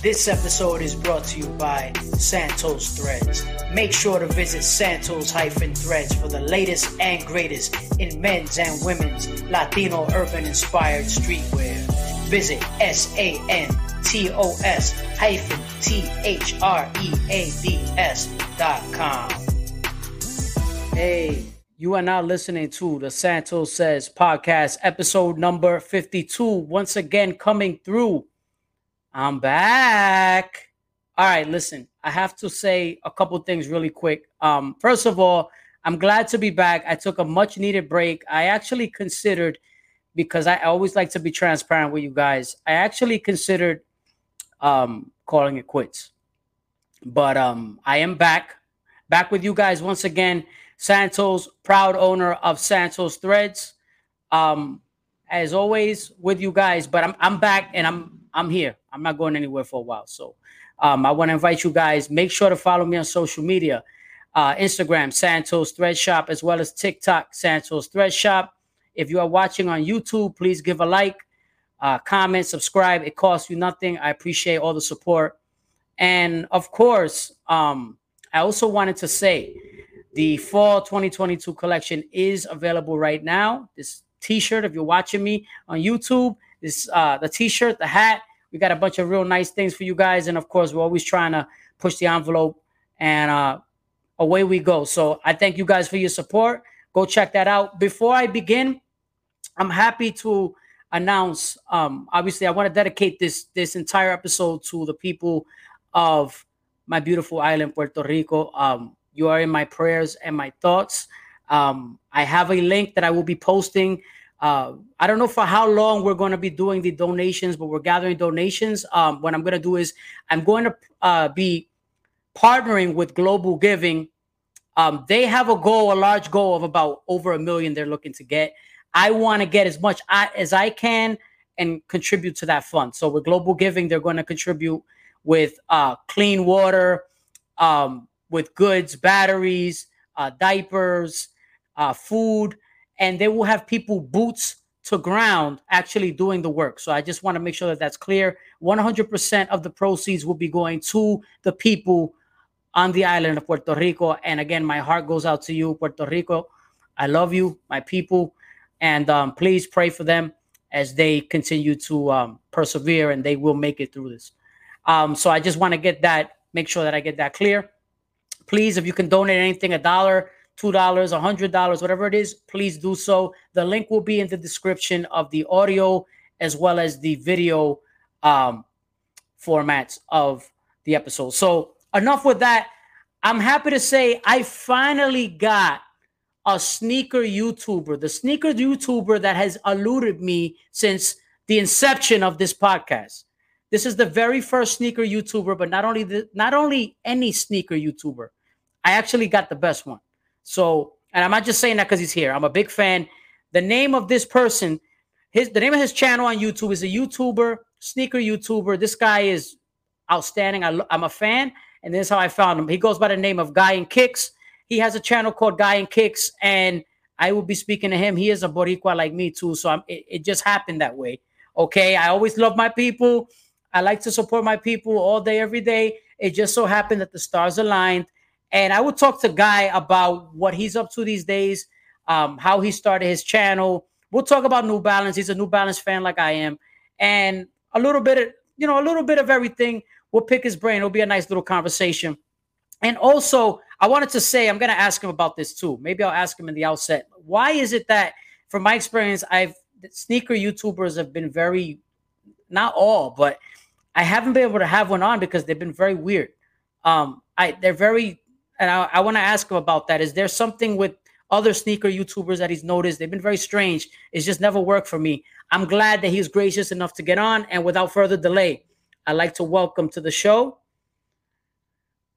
This episode is brought to you by Santos Threads. Make sure to visit Santos-Threads for the latest and greatest in men's and women's Latino urban inspired streetwear. Visit S-A-N-T-O-S hyphen T-H-R-E-A-D-S dot com. Hey, you are now listening to the Santos Says podcast, episode number 52. Once again, coming through. I'm back. All right, listen, I have to say a couple things really quick. Um, first of all, I'm glad to be back. I took a much needed break. I actually considered, because I always like to be transparent with you guys, I actually considered um, calling it quits. But um, I am back, back with you guys once again. Santos, proud owner of Santos Threads. Um, as always, with you guys, but I'm I'm back and I'm I'm here. I'm not going anywhere for a while. So um, I want to invite you guys. Make sure to follow me on social media. Uh, Instagram, Santos Thread Shop, as well as TikTok, Santos Thread Shop. If you are watching on YouTube, please give a like, uh, comment, subscribe. It costs you nothing. I appreciate all the support. And of course, um, I also wanted to say the fall 2022 collection is available right now. This t-shirt, if you're watching me on YouTube, this uh the t-shirt, the hat, we got a bunch of real nice things for you guys. And of course, we're always trying to push the envelope and uh away we go. So I thank you guys for your support. Go check that out. Before I begin, I'm happy to announce um obviously I want to dedicate this this entire episode to the people of my beautiful island Puerto Rico. Um you are in my prayers and my thoughts. Um, I have a link that I will be posting. Uh, I don't know for how long we're going to be doing the donations, but we're gathering donations. Um, what I'm going to do is I'm going to uh, be partnering with Global Giving. Um, they have a goal, a large goal of about over a million they're looking to get. I want to get as much as I can and contribute to that fund. So with Global Giving, they're going to contribute with uh, clean water, um, with goods, batteries, uh, diapers, uh, food, and they will have people boots to ground actually doing the work. So I just want to make sure that that's clear. 100% of the proceeds will be going to the people on the island of Puerto Rico. And again, my heart goes out to you, Puerto Rico. I love you, my people, and um, please pray for them as they continue to um, persevere and they will make it through this. Um, so I just want to get that, make sure that I get that clear please, if you can donate anything, a dollar, two dollars, a hundred dollars, whatever it is, please do so. The link will be in the description of the audio as well as the video um, formats of the episode. So enough with that. I'm happy to say I finally got a sneaker YouTuber, the sneaker YouTuber that has eluded me since the inception of this podcast. This is the very first sneaker YouTuber, but not only the, not only any sneaker YouTuber, I actually got the best one. So, and I'm not just saying that because he's here. I'm a big fan. The name of this person, his the name of his channel on YouTube is a YouTuber, sneaker YouTuber. This guy is outstanding. I, am a fan, and this is how I found him. He goes by the name of Guy N' Kicks. He has a channel called Guy N' Kicks, and I will be speaking to him. He is a Boricua like me too, so I'm, it, it just happened that way. Okay, I always love my people. I like to support my people all day, every day. It just so happened that the stars aligned and I would talk to Guy about what he's up to these days, um, how he started his channel. We'll talk about New Balance. He's a New Balance fan like I am, and a little bit of you know a little bit of everything. We'll pick his brain. It'll be a nice little conversation. And also, I wanted to say I'm going to ask him about this too. Maybe I'll ask him in the outset. Why is it that, from my experience, I've sneaker YouTubers have been very, not all, but I haven't been able to have one on because they've been very weird. Um, I they're very and I, I want to ask him about that. Is there something with other sneaker YouTubers that he's noticed? They've been very strange. It's just never worked for me. I'm glad that he's gracious enough to get on. And without further delay, I'd like to welcome to the show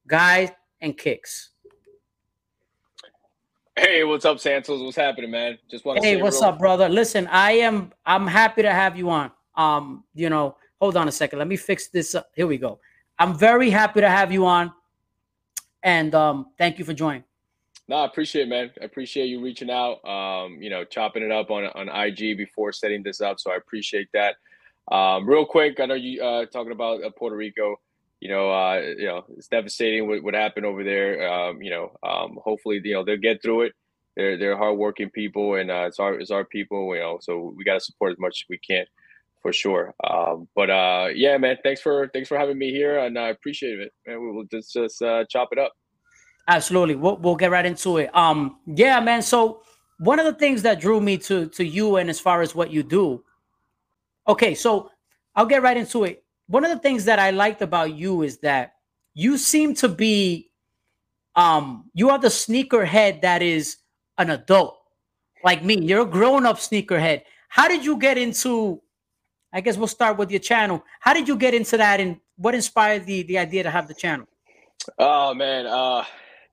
Guy N' Kicks. Hey, what's up, Santos? What's happening, man? Just want to Hey, what's up, brother? Listen, I am I'm happy to have you on. Um, you know, hold on a second. Let me fix this up. Here we go. I'm very happy to have you on. And um, thank you for joining. No, I appreciate it, man. I appreciate you reaching out. Um, you know, chopping it up on on IG before setting this up. So I appreciate that. Um, real quick, I know you uh, talking about uh, Puerto Rico. You know, uh, you know, it's devastating what, what happened over there. Um, you know, um, hopefully, you know, they'll get through it. They're they're hardworking people, and uh, it's our it's our people. You know, so we got to support as much as we can, for sure. Um, but uh, yeah, man, thanks for thanks for having me here, and I appreciate it. Man, we will just just uh, chop it up. Absolutely, we'll we'll get right into it. Um, yeah, man. So one of the things that drew me to to you, and as far as what you do, okay, so I'll get right into it. One of the things that I liked about you is that you seem to be, um, you are the sneakerhead that is an adult like me. You're a grown up sneakerhead. How did you get into? I guess we'll start with your channel. How did you get into that, and what inspired the the idea to have the channel? Oh man, uh,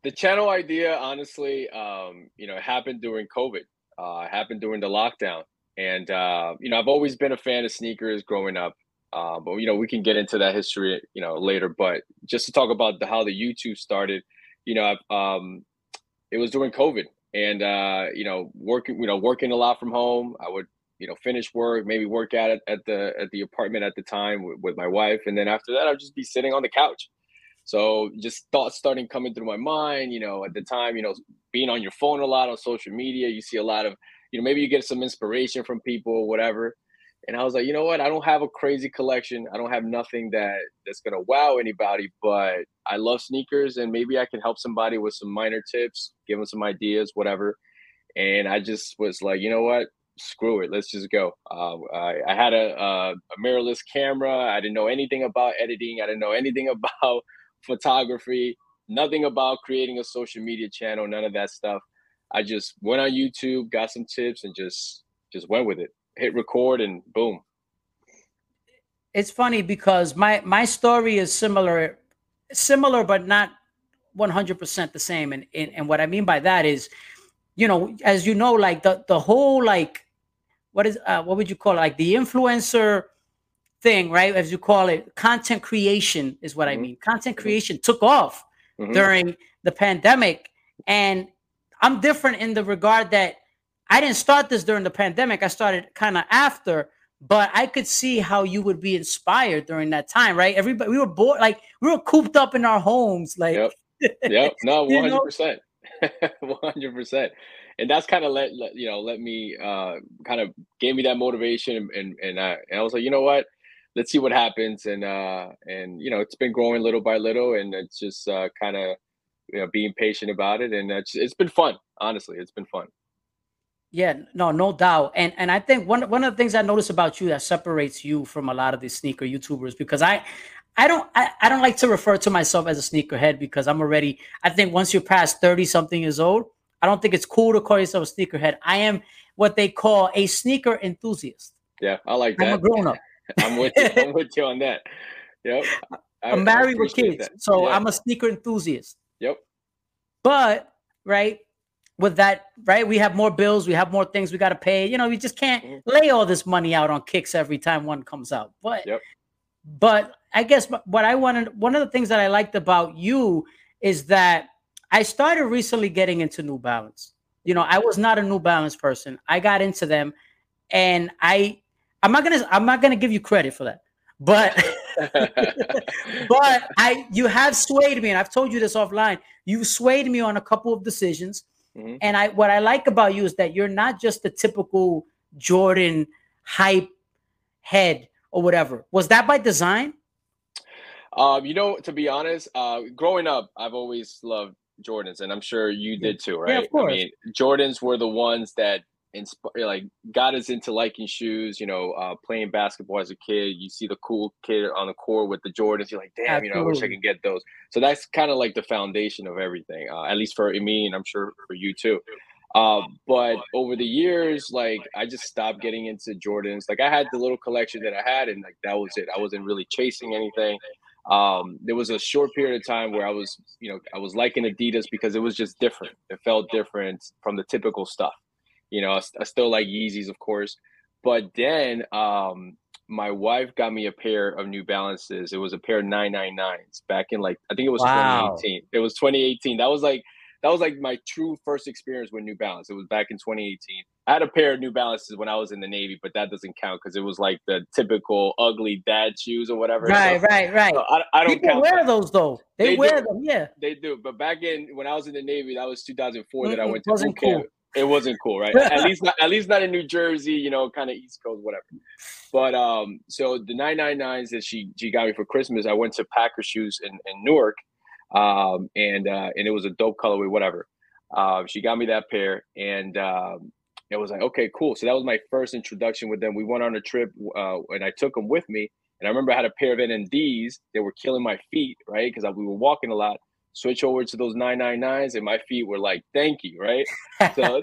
the channel idea, honestly, um, you know, happened during COVID. Uh, happened during the lockdown, and uh, you know, I've always been a fan of sneakers growing up. Uh, but you know, we can get into that history, you know, later. But just to talk about the, how the YouTube started, you know, um, it was during COVID, and uh, you know, working, you know, working a lot from home. I would, you know, finish work, maybe work at it at the at the apartment at the time with, with my wife, and then after that, I'd just be sitting on the couch. So just thoughts starting coming through my mind. You know, at the time, you know, being on your phone a lot on social media, you see a lot of, you know, maybe you get some inspiration from people, or whatever. And I was like, you know what? I don't have a crazy collection. I don't have nothing that that's gonna wow anybody, but I love sneakers, and maybe I can help somebody with some minor tips, give them some ideas, whatever. And I just was like, you know what? Screw it. Let's just go. Uh, I, I, had a, a, mirrorless camera. I didn't know anything about editing. I didn't know anything about photography, nothing about creating a social media channel, none of that stuff. I just went on YouTube, got some tips, and just just went with it. Hit record, and boom. It's funny because my my story is similar, similar but not one hundred percent the same. And, and and what I mean by that is, you know, as you know, like the the whole like, what is uh, what would you call it? Like the influencer thing, right? As you call it, content creation is what mm-hmm. I mean. Content mm-hmm. creation took off mm-hmm. during the pandemic. And I'm different in the regard that I didn't start this during the pandemic. I started kind of after, but I could see how you would be inspired during that time, right? Everybody, we were bored, like we were cooped up in our homes, like. Yep. Yep. No, one hundred percent, one hundred percent. And that's kind of let, let, you know let me uh kind of gave me that motivation and and, I, and I was like you know what let's see what happens. And uh, and you know, it's been growing little by little, and it's just uh, kind of you know being patient about it, and it's it's been fun. Honestly, it's been fun. Yeah, no, no doubt. And and I think one one of the things I notice about you that separates you from a lot of these sneaker YouTubers because I I don't I, I don't like to refer to myself as a sneakerhead because I'm already I think once you're past 30 something years old, I don't think it's cool to call yourself a sneakerhead. I am what they call a sneaker enthusiast. Yeah, I like that. I'm a grown up. I'm with you. I'm with you on that. Yep. I, am married with kids, that. so yeah. I'm a sneaker enthusiast. Yep. But right with that, right, we have more bills, we have more things we got to pay. You know, we just can't mm-hmm. lay all this money out on kicks every time one comes out. But yep. but I guess what I wanted, one of the things that I liked about you is that I started recently getting into New Balance. You know, I was not a New Balance person. I got into them, and I I'm not gonna I'm not gonna give you credit for that. But but I you have swayed me, and I've told you this offline. You swayed me on a couple of decisions. Mm-hmm. And I what I like about you is that you're not just the typical Jordan hype head or whatever. Was that by design? Um, you know, to be honest, uh, growing up, I've always loved Jordans, and I'm sure you did too, right? Yeah, of course. I mean, Jordans were the ones that inspired, like got us into liking shoes you know uh playing basketball as a kid. You see the cool kid on the court with the jordans you're like damn Absolutely. you know i wish i could get those. So that's kind of like the foundation of everything uh, at least for me and i'm sure for you too. Uh, but over the years like i just stopped getting into jordans. Like i had the little collection that i had and like that was it. I wasn't really chasing anything um, there was a short period of time where I was, you know, I was liking Adidas because it was just different. It felt different from the typical stuff. You know, I, I still like Yeezys, of course. But then um, my wife got me a pair of New Balances. It was a pair of 999s back in like I think it was wow. 2018. It was 2018. That was like that was like my true first experience with New Balance. It was back in 2018. I had a pair of New Balances when I was in the Navy, but that doesn't count because it was like the typical ugly dad shoes or whatever. Right, so, right, right. So I, I, don't People count wear that. those though. They, They wear do. them. Yeah. They do, but back in when I was in the Navy, that was 2004 that I went to wasn't boot camp. It wasn't cool, right? at least not at least not in New Jersey, you know, kind of East Coast, whatever. But um, so the 999s that she she got me for Christmas, I went to Packer Shoes in, in Newark, um, and uh, and it was a dope colorway, whatever. Um, she got me that pair, and um, it was like, okay, cool. So that was my first introduction with them. We went on a trip, uh, and I took them with me. And I remember I had a pair of NMDs that were killing my feet, right? Because we were walking a lot. Switch over to those 999s, and my feet were like, thank you, right? So,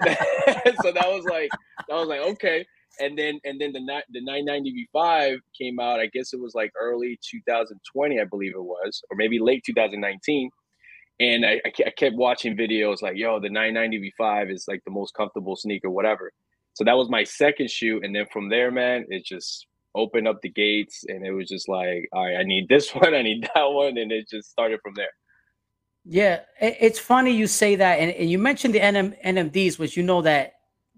so that was like, that was like, okay. And then, and then the the 990 V5 came out. I guess it was like early 2020, I believe it was, or maybe late 2019 and I, I kept watching videos like, yo, the 990 V5 is like the most comfortable sneaker, whatever. So that was my second shoe. And then from there, man, it just opened up the gates and it was just like, all right, I need this one, I need that one. And it just started from there. Yeah, it's funny you say that, and, and you mentioned the NM, NMDs, which you know that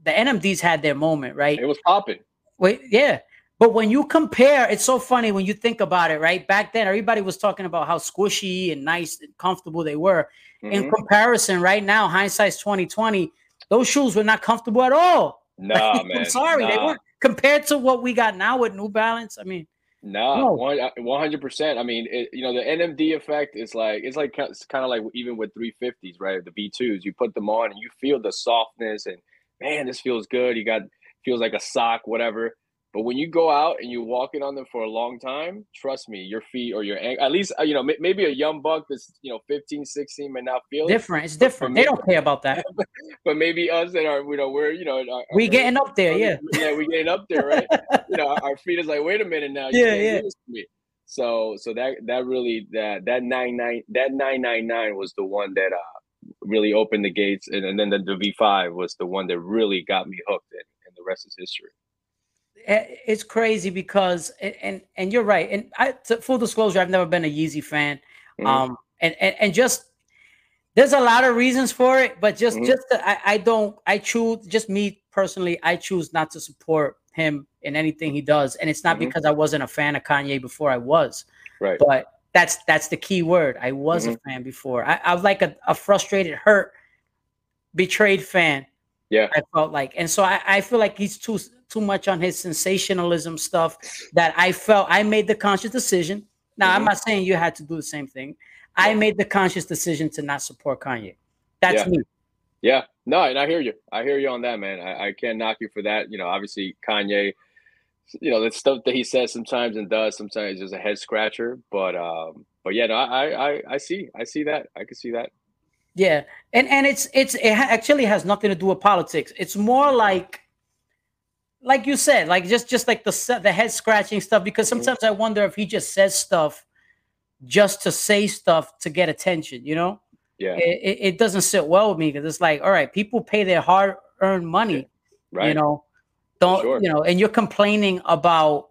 the NMDs had their moment, right? It was popping. Wait, yeah. But when you compare, it's so funny when you think about it, right? Back then, everybody was talking about how squishy and nice and comfortable they were. In Mhm. comparison, right now, hindsight's 2020, those shoes were not comfortable at all. Nah, man. I'm sorry, they weren't compared to what we got now with New Balance. I mean, Nah, No. one one hundred percent. I mean, it, you know, the NMD effect is like it's like it's kind of like even with three fifties, right? The V twos, you put them on and you feel the softness, and man, this feels good. You got feels like a sock, whatever. But when you go out and you're walking on them for a long time, trust me, your feet or your ankle, at least uh, you know may- maybe a young buck that's you know 15, 16 may not feel it, different. It's But for different. me- They don't care about that. but maybe us that are you know we're you know our, We getting up there, yeah. yeah, we getting up there, right? you know, our, feet is like, wait a minute now, you Yeah, yeah. So, so that that really that that nine nine that nine nine nine was the one that uh really opened the gates, and, and then the, the V five was the one that really got me hooked, and, and the rest is history. It's crazy because, and and, you're right. And I, to full disclosure, I've never been a Yeezy fan. Mhm. Um, and, and and just there's a lot of reasons for it, but just Mhm. just the, I, I don't I choose just me personally I choose not to support him in anything he does, and it's not Mhm. because I wasn't a fan of Kanye before I was, Right. but that's that's the key word. I was a fan before. I, I was like a, a frustrated, hurt, betrayed fan. Yeah. I felt like, and so I, I feel like he's too too much on his sensationalism stuff that I felt I made the conscious decision. Now I'm Mhm. not saying you had to do the same thing. I made the conscious decision to not support Kanye. That's Yeah. me. Yeah, no, and I hear you. I hear you on that, man. I, I can't knock you for that. You know, obviously Kanye, you know, the stuff that he says sometimes and does sometimes is a head scratcher. But um, but yeah, no, I I I see, I see that. I can see that. Yeah, and and it's it's it actually has nothing to do with politics. It's more like, like you said, like just just like the the head scratching stuff. Because Mhm. sometimes I wonder if he just says stuff just to say stuff to get attention. You know, Yeah, it, it, it doesn't sit well with me because it's like, all right, people pay their hard earned money. right. You know, don't sure. you know? And you're complaining about,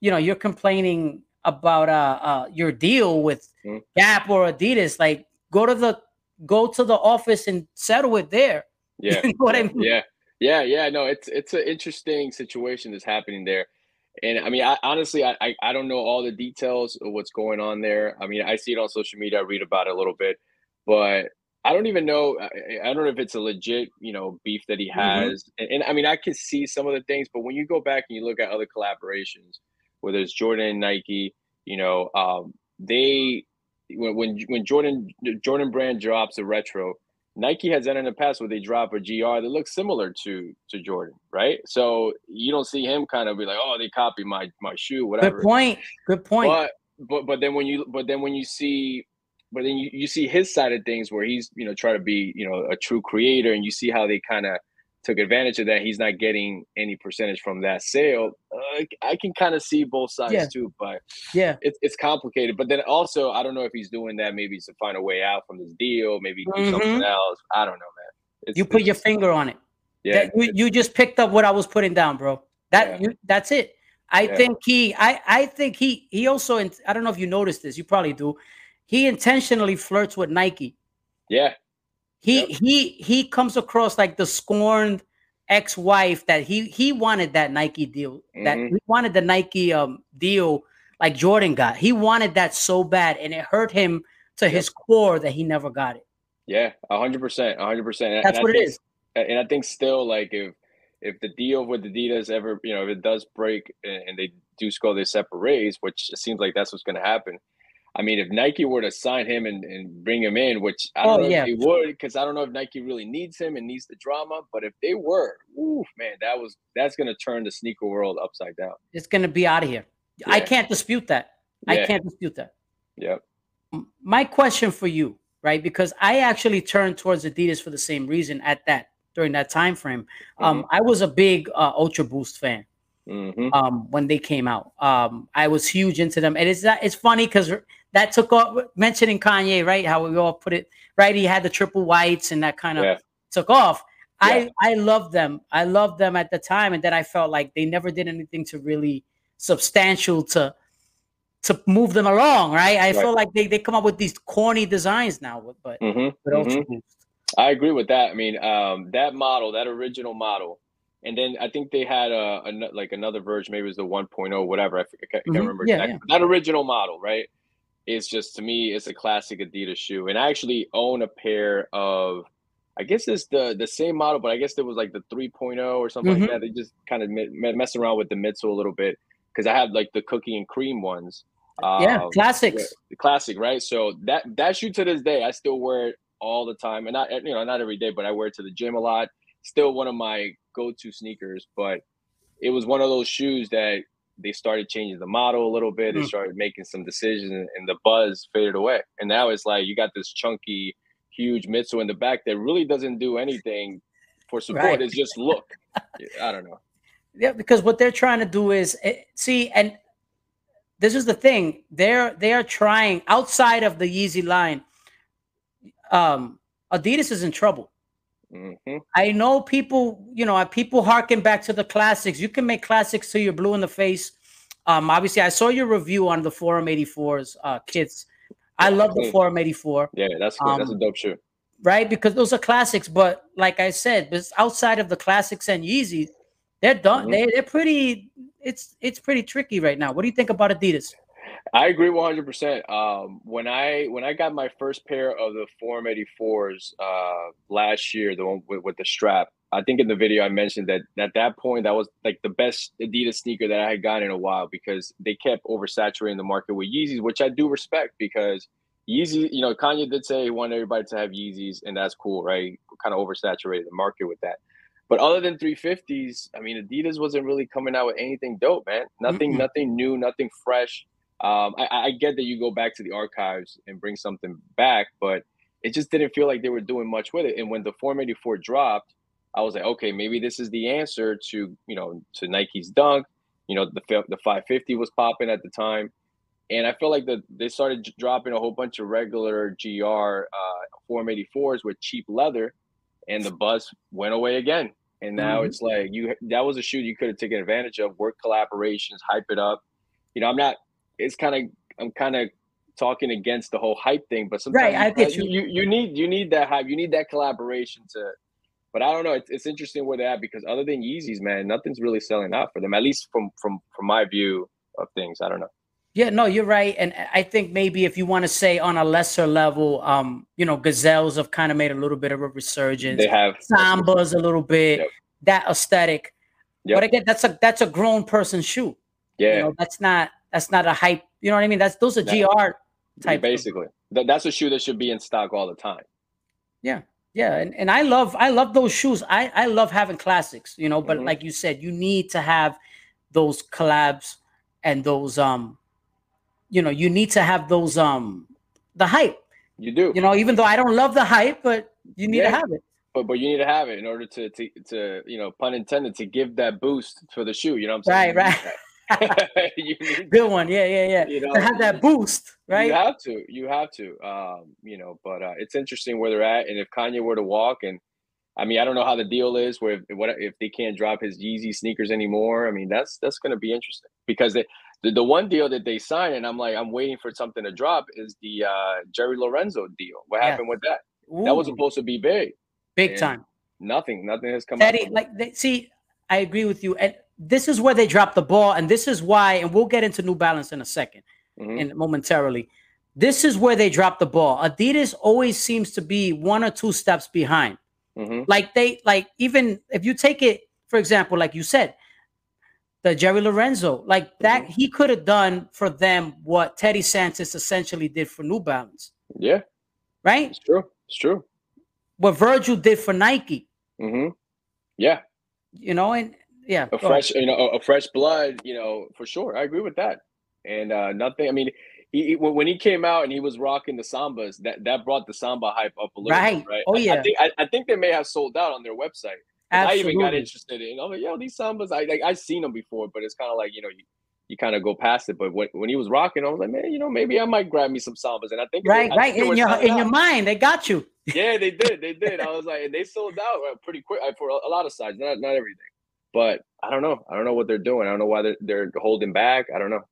you know, you're complaining about uh, uh your deal with Mhm. Gap or Adidas. Like, go to the go to the office and settle it there. yeah, you know what I mean? yeah, yeah, yeah. No, it's it's an interesting situation that's happening there. And I mean, I, honestly, I, I I don't know all the details of what's going on there. I mean, I see it on social media, I read about it a little bit, but I don't even know. I, I don't know if it's a legit, you know, beef that he Mhm. has. And, and I mean, I can see some of the things, but when you go back and you look at other collaborations, whether it's Jordan and Nike, you know, um, they when when when Jordan Jordan brand drops a retro, Nike has done in the past where they drop a GR that looks similar to to Jordan, right? So you don't see him kind of be like, oh, they copied my my shoe, whatever. Good point. Good point. But but but then when you but then when you see but then you, you see his side of things where he's you know try to be you know a true creator and you see how they kind of took advantage of that he's not getting any percentage from that sale uh, i can kind of see both sides Yeah. too but yeah. it's, it's complicated but then also i don't know if he's doing that maybe to find a way out from this deal maybe do something Mhm. else i don't know man it's, You put your finger on it. yeah That, you, you just picked up what I was putting down, bro. That Yeah. you that's it. I Yeah. think he I I think he he also I don't know if you noticed this. You probably do. He intentionally flirts with Nike. yeah He Yep. he he comes across like the scorned ex-wife that he he wanted that Nike deal. That Mhm. he wanted the Nike um deal like Jordan got. He wanted that so bad, and it hurt him to Yep. his core that he never got it. Yeah, a hundred percent, a hundred percent. That's And I what it think- is. And I think still, like if if the deal with Adidas ever, you know, if it does break and, and they do score their separate raise, which it seems like that's what's going to happen. I mean, if Nike were to sign him and, and bring him in, which I don't Oh, know yeah. if they would, because I don't know if Nike really needs him and needs the drama. But if they were, ooh, man, that was that's going to turn the sneaker world upside down. It's gonna be out of here. I can't dispute that. I can't dispute that. Yep. My question for you, right? Because I actually turned towards Adidas for the same reason at that during that time frame. Um, I was a big uh, Ultra Boost fan. hmm um, when they came out. Um, I was huge into them, and it's that it's funny because that took off. Mentioning Kanye, right? How we all put it, right? He had the triple whites, and that kind of Yeah. took off. Yeah. I I loved them. I loved them at the time, and then I felt like they never did anything to really substantial to to move them along, right? I Right. feel like they, they come up with these corny designs now, but hmm with Ultra Boost. I agree with that. I mean, um, that model, that original model, and then I think they had a, a like another version, maybe it was the 1.0, whatever. I, I can't, Mhm. can't remember Yeah, exactly. But That original model, right? It's just to me, it's a classic Adidas shoe, and I actually own a pair of. I guess it's the the same model, but I guess there was like the 3.0 or something Mhm. like that. They just kind of me- me- mess around with the midsole a little bit because I have like the cookie and cream ones. yeah, Um, classics. the classic, right? So that that shoe to this day, I still wear it all the time, and not you know not every day, but I wear it to the gym a lot. Still one of my go-to sneakers, but it was one of those shoes that they started changing the model a little bit. They Mm. started making some decisions, and, the buzz faded away. And now it's like you got this chunky, huge midsole in the back that really doesn't do anything for support. Right. It's just look. I don't know. Yeah, because what they're trying to do is eh, see, and this is the thing they're they are trying outside of the Yeezy line. Um, Adidas is in trouble. Hmm I know people, you know, people harken back to the classics. You can make classics till you're blue in the face. Um, obviously, I saw your review on the Forum 84's uh, kits. I love the Mm. Forum 84, Yeah, that's good. that's a Um, dope shoe. right? Because those are classics. But like I said, but outside of the classics and Yeezy, they're done. Mhm. They, they're pretty. It's it's pretty tricky right now. What do you think about Adidas? I agree 100%. Um, when I when I got my first pair of the Forum 84s uh, last year, the one with, with the strap, I think in the video I mentioned that at that point that was like the best Adidas sneaker that I had gotten in a while because they kept oversaturating the market with Yeezys, which I do respect because Yeezy, you know, Kanye did say he wanted everybody to have Yeezys, and that's cool, right? Kind of oversaturated the market with that. But other than 350s, I mean, Adidas wasn't really coming out with anything dope, man. Nothing, Mm-mm. nothing new, nothing fresh. Um, I, I get that you go back to the archives and bring something back, but it just didn't feel like they were doing much with it. And when the Forum 84 dropped, I was like, okay, maybe this is the answer to you know to Nike's Dunk. You know, the the 550 was popping at the time, and I felt like that they started dropping a whole bunch of regular GR uh, Forum 84s with cheap leather, and the buzz went away again. And now Mhm. it's like you that was a shoe you could have taken advantage of, work collaborations, hype it up. You know, I'm not. It's kind of I'm kind of talking against the whole hype thing, but sometimes Right, I you, get you. you you need you need that hype, you need that collaboration to. But I don't know. It's, it's interesting where they're at because other than Yeezys, man, nothing's really selling out for them. At least from from from my view of things. I don't know. Yeah, no, you're right, and I think maybe if you want to say on a lesser level, um, you know, gazelles have kind of made a little bit of a resurgence. They have Sambas a little bit, Yep. that aesthetic. Yep. But again, that's a that's a grown person shoe. Yeah, You know, that's not that's not a hype. You know what I mean? That's those are No. GR type. basically. Th- that's a shoe that should be in stock all the time. Yeah, yeah, and, and I love I love those shoes. I I love having classics, you know, but Mhm. like you said, you need to have those collabs and those um you know, you need to have those um the hype. You do. You know, even though I don't love the hype, but you need Yeah. to have it. but but you need to have it in order to to to you know pun intended to give that boost for the shoe. You know what I'm saying? Right, You need that. you need Good one. Yeah, yeah, yeah. You know, to have that boost, right? You have to. You have to. Um, you know, but uh, it's interesting where they're at, and if Kanye were to walk, and I mean, I don't know how the deal is where if, what if they can't drop his Yeezy sneakers anymore. I mean, that's that's going to be interesting because they, the the one deal that they signed, and I'm like, I'm waiting for something to drop, is the uh, Jerry Lorenzo deal. What Yeah. happened with that? That was supposed to be big. big and time. Nothing, nothing has come Teddy, out. like they, see, I agree with you, and this is where they dropped the ball, and this is why, and we'll get into New Balance in a 2nd Mhm. and momentarily. This is where they dropped the ball. Adidas always seems to be one or two steps behind. Mhm. Like they, like even if you take it, for example, like you said, the Jerry Lorenzo, like that, Mhm. he could have done for them what Teddy Santis essentially did for New Balance, Yeah, right? it's true. It's true. What Virgil did for Nike, hmm Yeah, you know, and yeah, a ahead. fresh, you know, a, fresh blood, you know, for sure. I agree with that. And uh nothing. I mean, he, he- when he came out and he was rocking the sambas, that that brought the samba hype up a little Right. bit, right? Oh, I- I, yeah. think I, I think they may have sold out on their website. I even got interested in. I'm like, yo, these sambas. I like I've seen them before, but it's kind of like you know you, you kind of go past it. But when, when he was rocking, I was like, man, you know, maybe I might grab me some sambas. And I think Right, right. think In your in your mind, they got you. Yeah, they did. They did. I was like, and they sold out uh, pretty quick uh, for a, a lot of sides, not not everything. But I don't know. I don't know what they're doing. I don't know why they're, they're holding back. I don't know.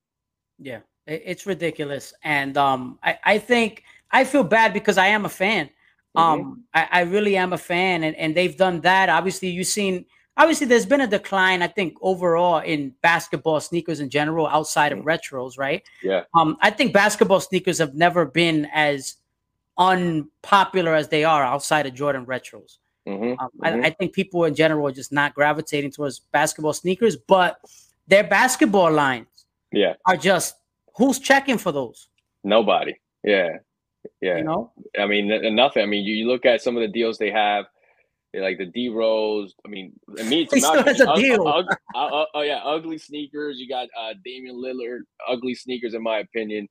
Yeah, it's ridiculous, and um, I I think I feel bad because I am a fan. Mhm. Um, I, I really am a fan, and and they've done that. Obviously, you've seen. Obviously, there's been a decline. I think overall in basketball sneakers in general, outside of Mhm. retros, right? Yeah. Um, I think basketball sneakers have never been as unpopular as they are outside of Jordan retros. Hmm Um, Mhm. I, I think people in general are just not gravitating towards basketball sneakers, but their basketball lines Yeah. are just who's checking for those? Nobody. Yeah. Yeah. You know, I mean, nothing. I mean, you, you look at some of the deals they have, like the D Rose. I mean, and me, to He still has a deal. ug- oh yeah, ugly sneakers. You got uh, Damian Lillard, ugly sneakers, in my opinion.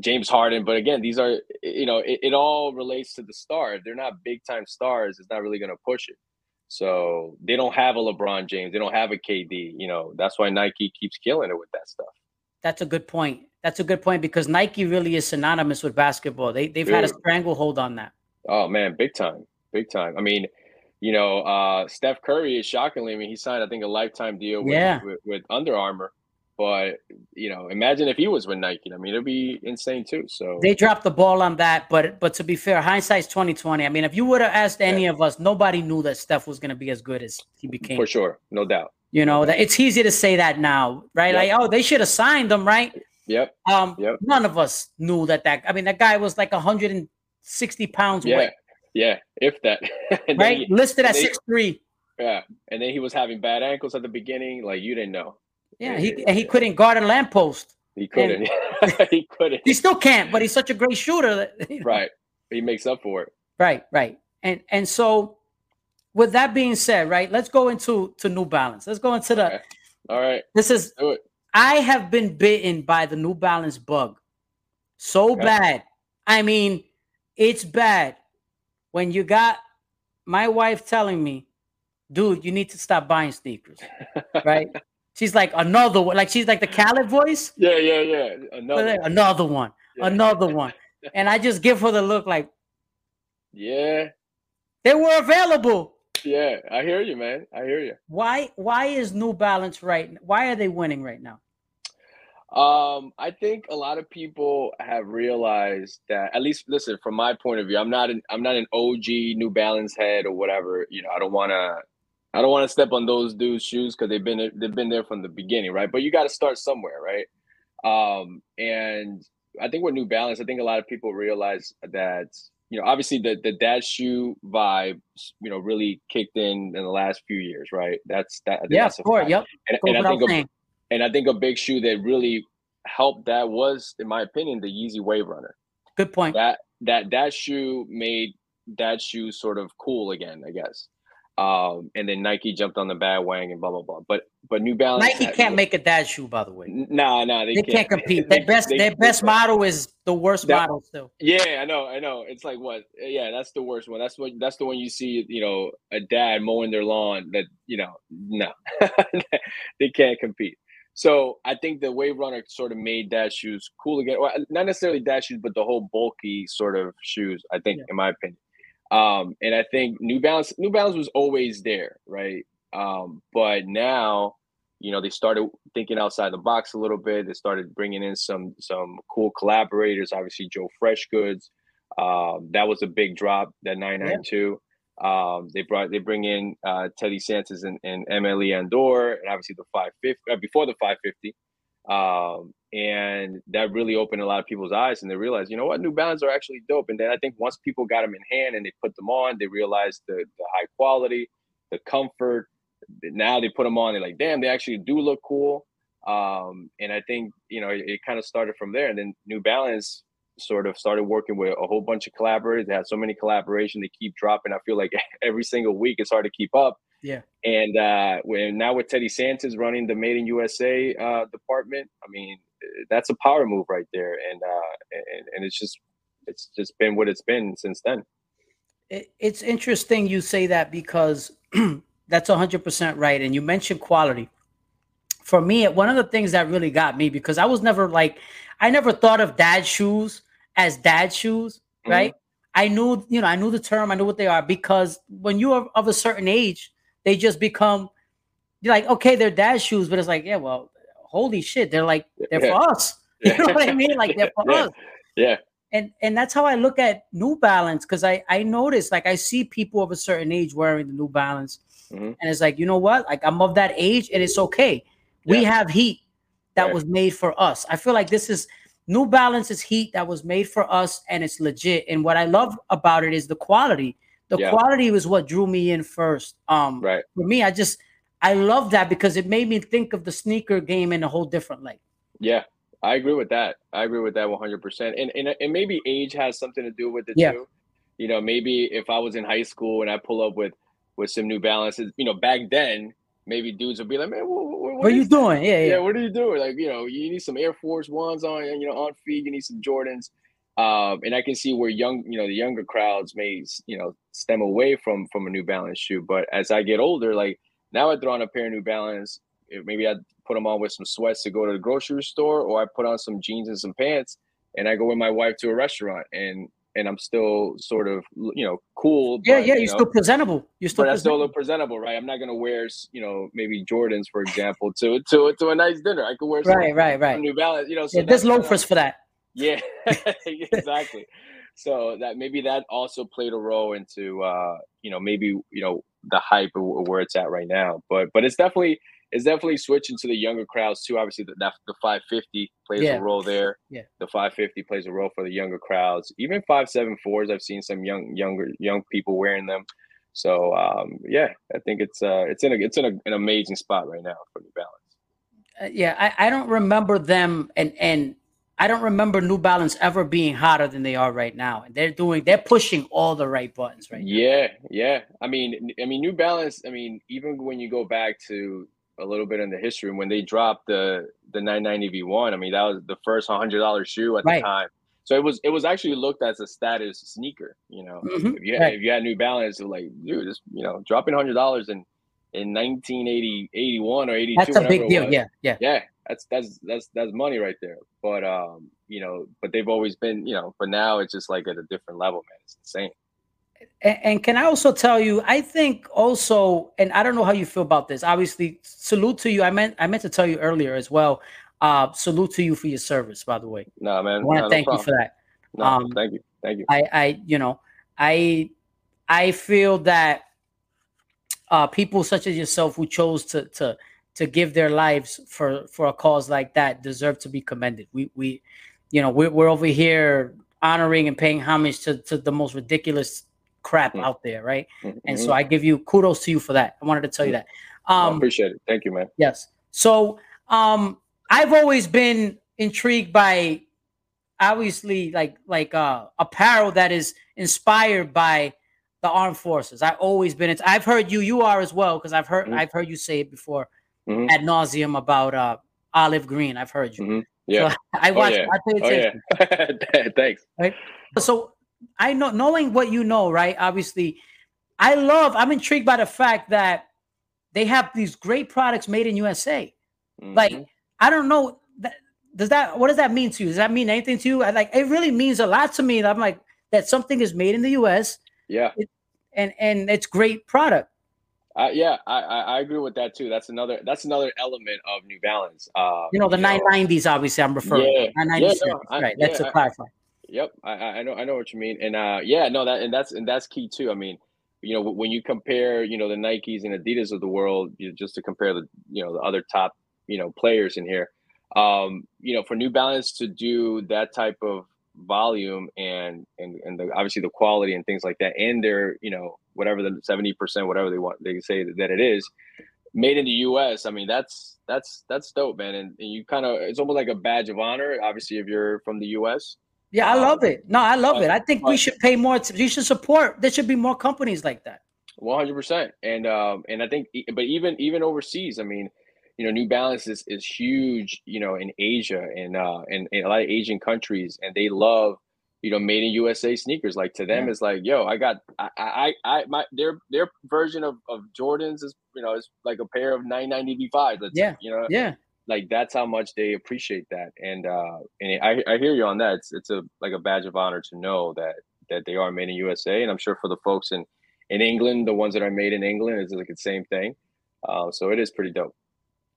James Harden, but again, these are you know, it, it all relates to the star. If they're not big time stars, it's not really going to push it. So they don't have a LeBron James, they don't have a KD. You know, that's why Nike keeps killing it with that stuff. that's a good point. That's a good point because Nike really is synonymous with basketball. They they've had a stranglehold on that. Oh man, big time, big time. I mean, you know, uh, Steph Curry is shockingly. I mean, he signed I think a lifetime deal with, Yeah. with, with Under Armour, but you know, imagine if he was with Nike. I mean, it'd be insane too. So They dropped the ball on that, but but to be fair, hindsight's twenty twenty. I mean, if you would have asked any of us, nobody knew that Steph was going to be as good as he became. for sure, no doubt. You know, that it's easy to say that now, right? Yep. Like, oh, they should have signed him, right? Yep. Um, Yep. none of us knew that. That I mean, that guy was like 160 pounds Yeah. weight, Yeah. If that. right? he- Listed at and six three. yeah. And then he was having bad ankles at the beginning. Like you didn't know. Yeah, he he couldn't guard a lamppost. He couldn't. he couldn't. He still can't, but he's such a great shooter. That, you know. Right. He makes up for it. right, right. And and so, with that being said, right, let's go into to New Balance. Let's go into the. Okay. All right. This is I have been bitten by the New Balance bug so Okay. bad. I mean, it's bad when you got my wife telling me, dude, you need to stop buying sneakers, right? She's like, another one. Like, she's like the Khaled voice. Yeah. Yeah. Yeah. Another. Another one, Yeah. another one. And I just give her the look like, Yeah. they were available. Yeah. I hear you, man. I hear you. Why? Why is New Balance right? Why are they winning right now? Um, I think a lot of people have realized that at least listen from my point of view, I'm not an I'm not an OG New Balance head or whatever. You know, I don't want to I don't want to step on those dudes' shoes because they've been they've been there from the beginning, right? But you got to start somewhere, right? Um, and I think with New Balance, I think a lot of people realize that you know obviously the the dad shoe vibe, you know, really kicked in in the last few years, right? That's that. Yeah, that's of course. Yep. And, and I think a, and I think a big shoe that really helped that was, in my opinion, the Yeezy Wave Runner. Good point. That that that shoe made that shoe sort of cool again, I guess. Um, and then Nike jumped on the bandwagon and blah blah blah. But but New Balance Nike had- can't make a dad shoe, by the way. Nah, nah, they, They can't compete. Their best, they- their best model is the worst That- model still. Yeah, I know, I know. It's like what? Yeah, that's the worst one. That's what. That's the one you see. You know, a dad mowing their lawn. That you know, no, they can't compete. So I think the Wave Runner sort of made dad shoes cool again. Well, not necessarily dad shoes, but the whole bulky sort of shoes. I think, Yeah. in my opinion. Um, and I think New Balance, New Balance was always there, right? Um, but now, you know, they started thinking outside the box a little bit. They started bringing in some some cool collaborators. Obviously, Joe Freshgoods, Um, that was a big drop. That 992. Um, they brought they bring in uh, Teddy Santis and, and Aime Leon Dore, and obviously the 550 uh, before the 550. Um, and that really opened a lot of people's eyes, and they realized, you know what, New Balance are actually dope. And then I think once people got them in hand and they put them on, they realized the, the high quality, the comfort. Now they put them on, they're like, damn, they actually do look cool. Um, and I think you know it, it kind of started from there. And then New Balance sort of started working with a whole bunch of collaborators. They had so many collaborations, they keep dropping. I feel like every single week it's hard to keep up. Yeah. And uh, when now with Teddy Santis running the Made in USA uh, department, I mean that's a power move right there, and uh, and, and it's just it's just been what it's been since then. It's interesting you say that because that's 100% right. And you mentioned quality for me, one of the things that really got me because I was never like, I never thought of dad shoes as dad shoes, mm-hmm. right? I knew, you know, I knew the term, I knew what they are because when you are of a certain age, they just become like, okay, they're dad shoes, but it's like, yeah, well, holy shit, they're like, they're yeah. for us. You know what I mean? Like they're for yeah. us. Yeah. And and that's how I look at New Balance because I I notice like I see people of a certain age wearing the New Balance, mm-hmm. and it's like you know what, like I'm of that age, and it's okay we have heat that was made for us. I feel like this is New Balance is heat that was made for us and it's legit. And what I love about it is the quality. The yeah. quality was what drew me in first. Um right. for me, I just I love that because it made me think of the sneaker game in a whole different light. Yeah, I agree with that. I agree with that 100%. And and, and maybe age has something to do with it yeah. too. You know, maybe if I was in high school and I pull up with with some New Balances, you know, back then maybe dudes would be like, man, what, what, what are you doing? Yeah, yeah, yeah. What are you doing? Like, you know, you need some Air Force Ones on, you know, on feet. You need some Jordans. Um, and I can see where young, you know, the younger crowds may, you know, stem away from from a New Balance shoe. But as I get older, like now I throw on a pair of New Balance. Maybe I put them on with some sweats to go to the grocery store, or I put on some jeans and some pants, and I go with my wife to a restaurant. And and I'm still sort of you know cool. Yeah, but, yeah, you're know, still presentable. You're still. But I still look presentable, right? I'm not gonna wear you know maybe Jordans for example to to to a nice dinner. I could wear some, right, right, right. New Balance, you know. So yeah, there's loafers for that. Yeah, exactly. so that maybe that also played a role into uh you know maybe you know the hype of where it's at right now. But but it's definitely it's definitely switching to the younger crowds too. Obviously, the, the 550 plays yeah. a role there. Yeah, the 550 plays a role for the younger crowds. Even 574s, I've seen some young younger young people wearing them. So um, yeah, I think it's uh, it's in a it's in a, an amazing spot right now for New Balance. Uh, yeah, I, I don't remember them and and I don't remember New Balance ever being hotter than they are right now. And they're doing they're pushing all the right buttons right yeah, now. Yeah, I mean I mean New Balance, I mean, even when you go back to a little bit in the history when they dropped the the 990 V1. I mean, that was the first hundred dollar shoe at right. the time. So it was it was actually looked as a status sneaker. You know, mm-hmm. if you had, right. if you had New Balance, like dude, just you know, dropping hundred dollars in in 1980 81 or 82 that's a big deal yeah yeah yeah that's that's that's that's money right there but um you know but they've always been you know but now it's just like at a different level man it's insane and, and, can I also tell you, I think also, and I don't know how you feel about this. Obviously, salute to you. I meant I meant to tell you earlier as well. Uh, salute to you for your service, by the way. No, man. I want to no, thank no you for that. No, um, thank you. Thank you. I, I, you know, I, I feel that uh, people such as yourself who chose to to to give their lives for for a cause like that deserve to be commended. We we, you know, we're we're over here honoring and paying homage to to the most ridiculous crap mm-hmm. out there, right? Mm-hmm. And so I give you kudos to you for that. I wanted to tell you that. Um, I appreciate it. Thank you, man. Yes. So um, I've always been intrigued by obviously like like uh, apparel that is inspired by the armed forces. I've always been. I've heard you. You are as well because I've heard. Mm-hmm. I've heard you say it before mm-hmm. ad nauseum about uh, olive green. I've heard you. Mm-hmm. Yeah. So I watch. Oh, yeah. I pay attention. Oh, yeah. Thanks. Right. So I know knowing what you know, right? Obviously, I love, I'm intrigued by the fact that they have these great products made in USA. Mm-hmm. Like, I don't know. That, does that what does that mean to you? Does that mean anything to you? I like it really means a lot to me. I'm like that something is made in the US. Yeah. It, and and it's great product. Uh, yeah, I, I agree with that too. That's another that's another element of New Balance. Uh, you know the nine nineties, obviously. I'm referring. Yeah, to. yeah, no, right. Let's yeah, clarify. Yep, I, I know I know what you mean, and uh, yeah, no, that and that's and that's key too. I mean, you know, when you compare, you know, the Nikes and Adidas of the world, you know, just to compare the, you know, the other top, you know, players in here, um, you know, for New Balance to do that type of volume and and and the, obviously the quality and things like that, and their, you know, whatever the seventy percent, whatever they want, they say that it is made in the U.S. I mean, that's that's that's dope, man, and, and you kind of it's almost like a badge of honor. Obviously, if you're from the U.S. Yeah, I love um, it. No, I love but, it. I think but, we should pay more. We should support. There should be more companies like that. One hundred percent, and um, and I think, but even even overseas, I mean, you know, New Balance is, is huge, you know, in Asia and uh, and, and a lot of Asian countries, and they love, you know, made in USA sneakers. Like to them, yeah. it's like, yo, I got, I, I, I, my their their version of, of Jordans is, you know, it's like a pair of nine ninety V five. Yeah, say, you know, yeah, like that's how much they appreciate that. And uh and I, I hear you on that. It's, it's a like a badge of honor to know that that they are made in usa and i'm sure for the folks in in england the ones that are made in england is like the same thing. Uh, so it is pretty dope.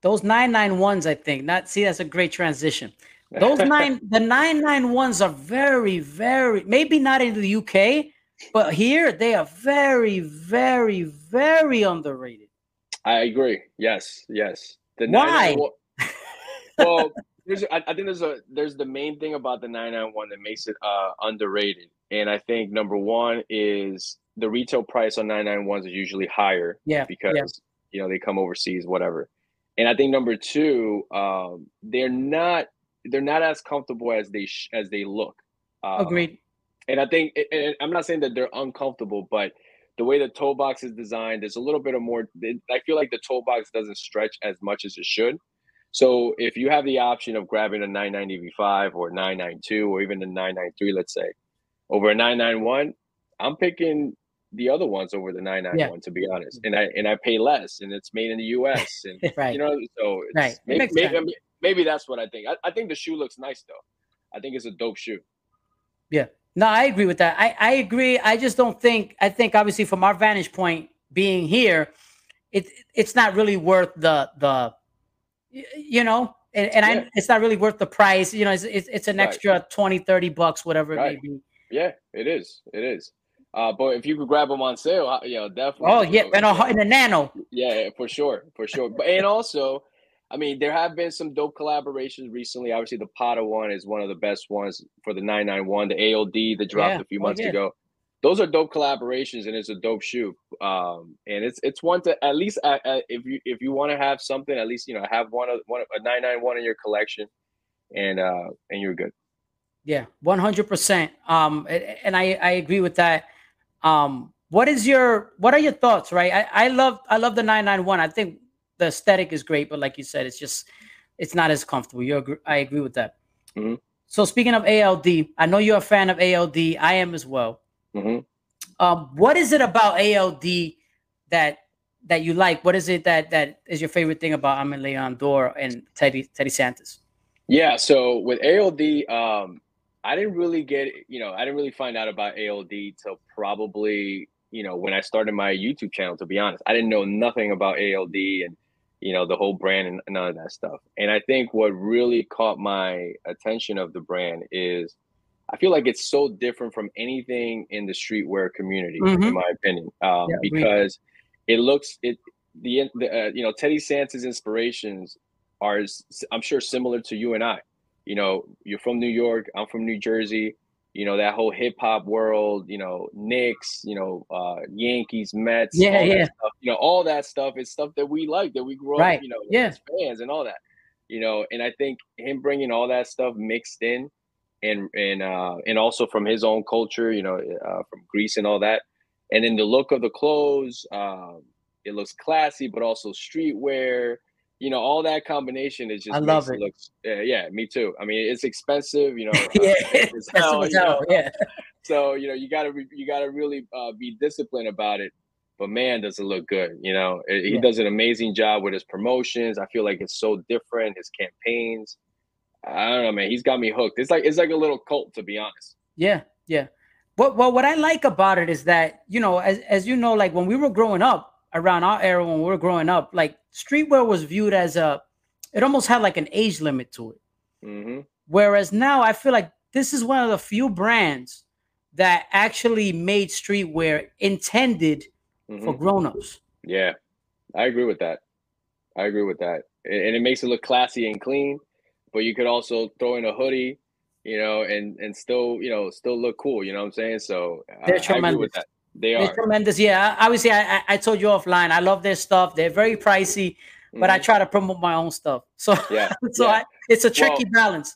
Those 991s i think not see that's a great transition those nine the nine nine ones are very very maybe not in the uk but here they are very very very underrated i agree yes yes the Why? well, there's, I, I, think there's a there's the main thing about the 991 that makes it uh, underrated, and I think number one is the retail price on nine nine ones is usually higher. Yeah, because yeah. you know they come overseas, whatever. And I think number two, um, they're not they're not as comfortable as they sh- as they look. Uh, Agreed. And I think, and I'm not saying that they're uncomfortable, but the way the toe box is designed, there's a little bit of more. I feel like the toe box doesn't stretch as much as it should. So if you have the option of grabbing a 990 V5 or 992 or even a 993, let's say, over a 991, I'm picking the other ones over the 991 yeah. to be honest. And I and I pay less and it's made in the US and right. you know so right. maybe, maybe, maybe, that's what I think. I, I think the shoe looks nice though. I think it's a dope shoe. Yeah. No, I agree with that. I, I agree. I just don't think I think obviously from our vantage point being here, it it's not really worth the the you know, and, and yeah. I, it's not really worth the price. You know, it's, it's, it's an right. extra 20, 30 bucks, whatever it may be. Yeah, it is. It is. Uh, but if you could grab them on sale, you know, definitely. Oh yeah, and a, in a nano. Yeah, for sure, for sure. But and also, I mean, there have been some dope collaborations recently. Obviously, the Patta one is one of the best ones for the 991, the AOD that dropped yeah. a few months oh, yeah. ago those are dope collaborations and it's a dope shoe um and it's it's one to at least uh, uh, if you if you want to have something at least you know have one of one a 991 in your collection and uh and you're good yeah 100% um and i i agree with that um what is your what are your thoughts right i i love i love the 991 i think the aesthetic is great but like you said it's just it's not as comfortable you i agree with that mm-hmm. so speaking of ald i know you're a fan of ald i am as well Mm-hmm. Um, what is it about ALD that that you like? What is it that that is your favorite thing about Aime Leon Dore and Teddy Teddy Santis? Yeah, so with ALD, um, I didn't really get you know I didn't really find out about ALD till probably you know when I started my YouTube channel. To be honest, I didn't know nothing about ALD and you know the whole brand and none of that stuff. And I think what really caught my attention of the brand is I feel like it's so different from anything in the streetwear community, mm-hmm. in my opinion, um, yeah, because it looks it the, the uh, you know Teddy Santis' inspirations are I'm sure similar to you and I. You know, you're from New York, I'm from New Jersey. You know that whole hip hop world. You know, Knicks. You know, uh, Yankees, Mets. Yeah, yeah. Stuff, you know, all that stuff is stuff that we like, that we grew right. up. You know, yeah. as fans and all that. You know, and I think him bringing all that stuff mixed in and and uh, and also from his own culture, you know, uh, from Greece and all that. And then the look of the clothes, um, it looks classy, but also streetwear. You know, all that combination is just I love it. it look, uh, yeah, me too. I mean, it's expensive, you know. yeah, it's hell, you know? yeah. So you know, you gotta you gotta really uh, be disciplined about it. But man, does it look good? You know, he yeah. does an amazing job with his promotions. I feel like it's so different. His campaigns I don't know, man. He's got me hooked. It's like it's like a little cult, to be honest. Yeah, yeah. But well, what I like about it is that you know, as as you know, like when we were growing up, around our era when we were growing up, like streetwear was viewed as a, it almost had like an age limit to it. Mm-hmm. Whereas now, I feel like this is one of the few brands that actually made streetwear intended mm-hmm. for grown-ups. Yeah, I agree with that. I agree with that, and it makes it look classy and clean. But you could also throw in a hoodie, you know, and and still you know still look cool. You know what I'm saying? So they're I. I agree with that. They are They're tremendous. Yeah, obviously, I, I told you offline. I love their stuff. They're very pricey, mm-hmm. but I mm-hmm. try to promote my own stuff. So yeah, so yeah. I, it's a tricky well, balance.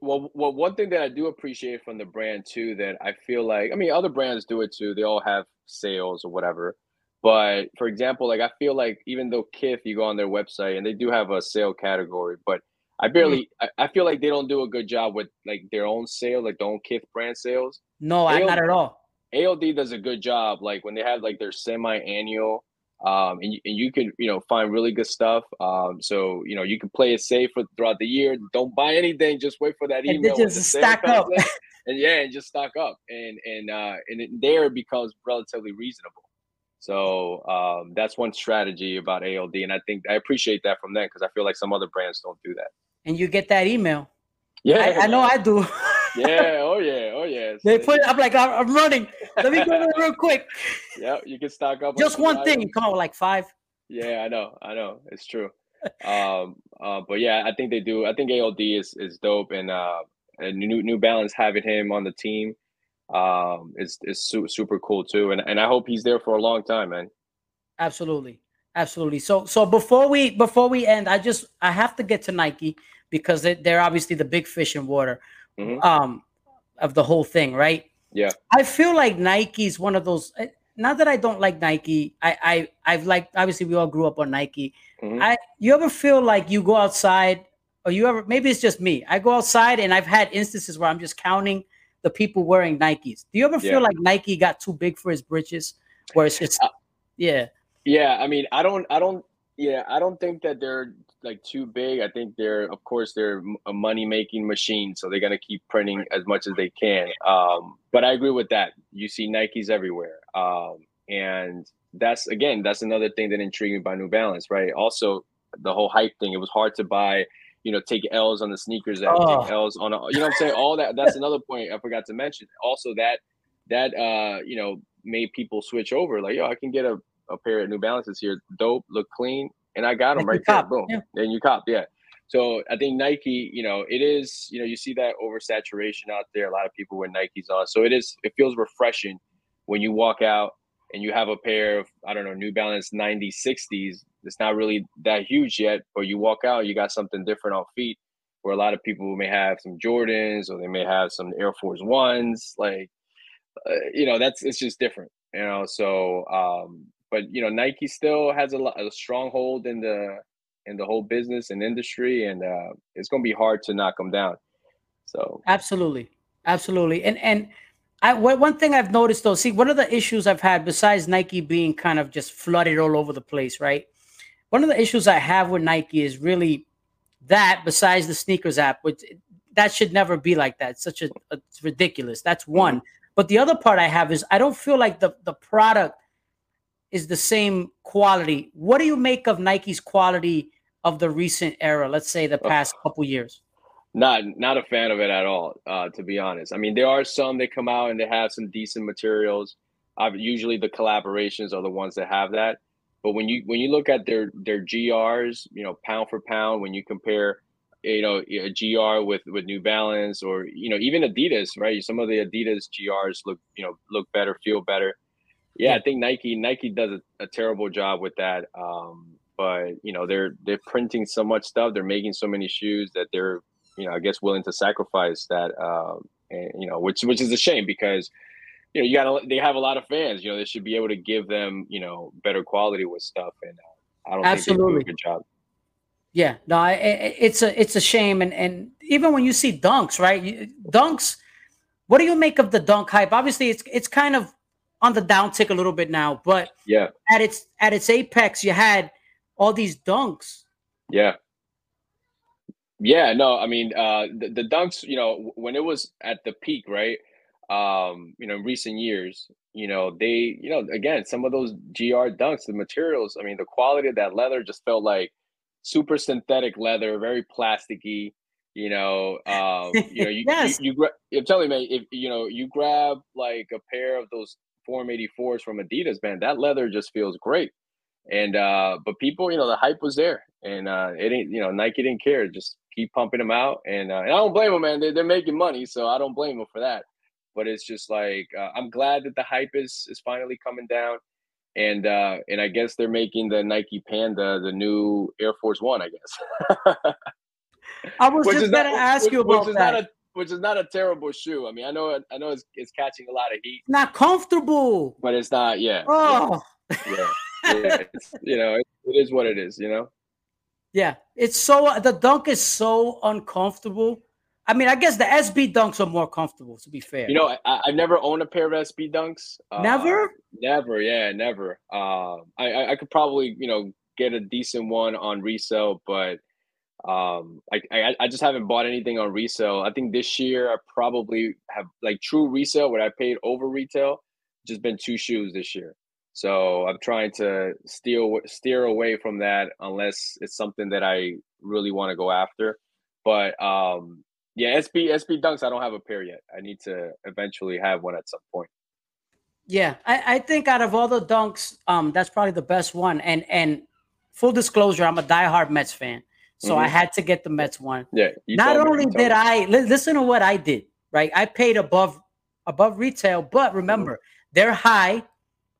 Well, well, one thing that I do appreciate from the brand too, that I feel like, I mean, other brands do it too. They all have sales or whatever. But for example, like I feel like even though Kith, you go on their website and they do have a sale category, but I barely, mm-hmm. I, I, feel like they don't do a good job with like their own sale, like their own Kith brand sales. No, I, not at all. ALD does a good job. Like when they have like their semi-annual, um, and, and you can you know find really good stuff. Um, so you know you can play it safe for, throughout the year. Don't buy anything. Just wait for that email. And just stack up. and yeah, and just stock up. And and uh, and it, there it becomes relatively reasonable. So um, that's one strategy about ALD, and I think I appreciate that from them because I feel like some other brands don't do that. And you get that email. Yeah, I, I know I do. yeah. Oh yeah. Oh yeah. They put. I'm like, I'm running. Let me go real quick. Yeah, you can stock up. Just on one thing. Come on, like five. Yeah, I know. I know. It's true. um, uh, but yeah, I think they do. I think ALD is is dope, and uh, and New New Balance having him on the team, um, is is su- super cool too, and and I hope he's there for a long time, man. Absolutely, absolutely. So so before we before we end, I just I have to get to Nike because they're obviously the big fish in water mm-hmm. um, of the whole thing, right? Yeah. I feel like Nike is one of those. Eh, not that I don't like Nike. I I I've like obviously we all grew up on Nike. Mm-hmm. I you ever feel like you go outside or you ever maybe it's just me. I go outside and I've had instances where I'm just counting the people wearing Nikes. Do you ever feel yeah. like Nike got too big for his britches? Where it's just uh, yeah. Yeah, I mean, I don't I don't yeah, I don't think that they're like too big. I think they're, of course, they're a money making machine, so they're gonna keep printing as much as they can. Um, but I agree with that. You see Nikes everywhere, um, and that's again, that's another thing that intrigued me by New Balance, right? Also, the whole hype thing. It was hard to buy. You know, take L's on the sneakers, oh. take L's on, a, you know, what I'm saying all that. That's another point I forgot to mention. Also, that that uh, you know made people switch over. Like, yo, I can get a a pair of New Balances here, dope, look clean, and I got them right there. Boom. Yeah. And you cop, yeah. So I think Nike, you know, it is, you know, you see that oversaturation out there. A lot of people wear Nikes on. So it is, it feels refreshing when you walk out and you have a pair of, I don't know, New Balance 90 60s. It's not really that huge yet, but you walk out, you got something different on feet where a lot of people may have some Jordans or they may have some Air Force Ones. Like, uh, you know, that's, it's just different, you know? So, um, but you know Nike still has a, lot a stronghold in the in the whole business and industry, and uh, it's going to be hard to knock them down. So absolutely, absolutely, and and I one thing I've noticed though, see, one of the issues I've had besides Nike being kind of just flooded all over the place, right? One of the issues I have with Nike is really that besides the SNKRS app, which that should never be like that. It's such a, a it's ridiculous. That's one. But the other part I have is I don't feel like the the product is the same quality. What do you make of Nike's quality of the recent era? Let's say the past couple years. Not not a fan of it at all, uh, to be honest. I mean, there are some that come out and they have some decent materials. Uh, usually, the collaborations are the ones that have that. But when you when you look at their their GRs, you know, pound for pound, when you compare, you know, a GR with with New Balance or you know even Adidas, right? Some of the Adidas GRs look you know look better, feel better. Yeah, I think Nike Nike does a, a terrible job with that. Um, but you know they're they're printing so much stuff, they're making so many shoes that they're you know I guess willing to sacrifice that. Um, and, you know, which which is a shame because you know you got they have a lot of fans. You know, they should be able to give them you know better quality with stuff, and uh, I don't Absolutely. think they do a good job. Yeah, no, it, it's a it's a shame, and and even when you see dunks, right? Dunks. What do you make of the dunk hype? Obviously, it's it's kind of on the downtick a little bit now, but yeah, at its at its apex, you had all these dunks. Yeah. Yeah, no, I mean, uh, the, the dunks, you know, when it was at the peak, right? Um, you know, in recent years, you know, they, you know, again, some of those GR dunks, the materials, I mean, the quality of that leather just felt like super synthetic leather, very plasticky. You know, um, you know, you, Yes. you, you gra- I'm telling you, man, if you know, you grab like a pair of those Forum 84s from Adidas, man, that leather just feels great. And uh, but people, you know, the hype was there, and uh, it ain't, you know, Nike didn't care, just keep pumping them out, and, uh, and I don't blame them, man. They, they're making money, so I don't blame them for that. But it's just like uh, I'm glad that the hype is is finally coming down, and uh, and I guess they're making the Nike Panda the new Air Force One, I guess. I was which just gonna not, ask which, you about which is that. not a which is not a terrible shoe. I mean, I know I know it's, it's catching a lot of heat, not comfortable. but it's not. Yeah, Oh, yeah, yeah. yeah. You know, it, it is what it is. You know. yeah. It's so the dunk is so uncomfortable. I mean, I guess the SB dunks are more comfortable. To be fair, You know, I, I've never owned a pair of SB Dunks. Uh, never. Never, yeah, never. Uh, I I could probably you know get a decent one on resale, but um, I, I I just haven't bought anything on resale. I think this year I probably have like true resale where I paid over retail. Just been two shoes this year, so I'm trying to steer steer away from that unless it's something that I really want to go after. But um, yeah, SB SB Dunks. I don't have a pair yet. I need to eventually have one at some point. Yeah, I, I think out of all the dunks, um, that's probably the best one. And and full disclosure, I'm a diehard Mets fan, so I Mhm. had to get the Mets one. Yeah. Not only did me. I li- listen to what I did, right? I paid above above retail, but remember they're high,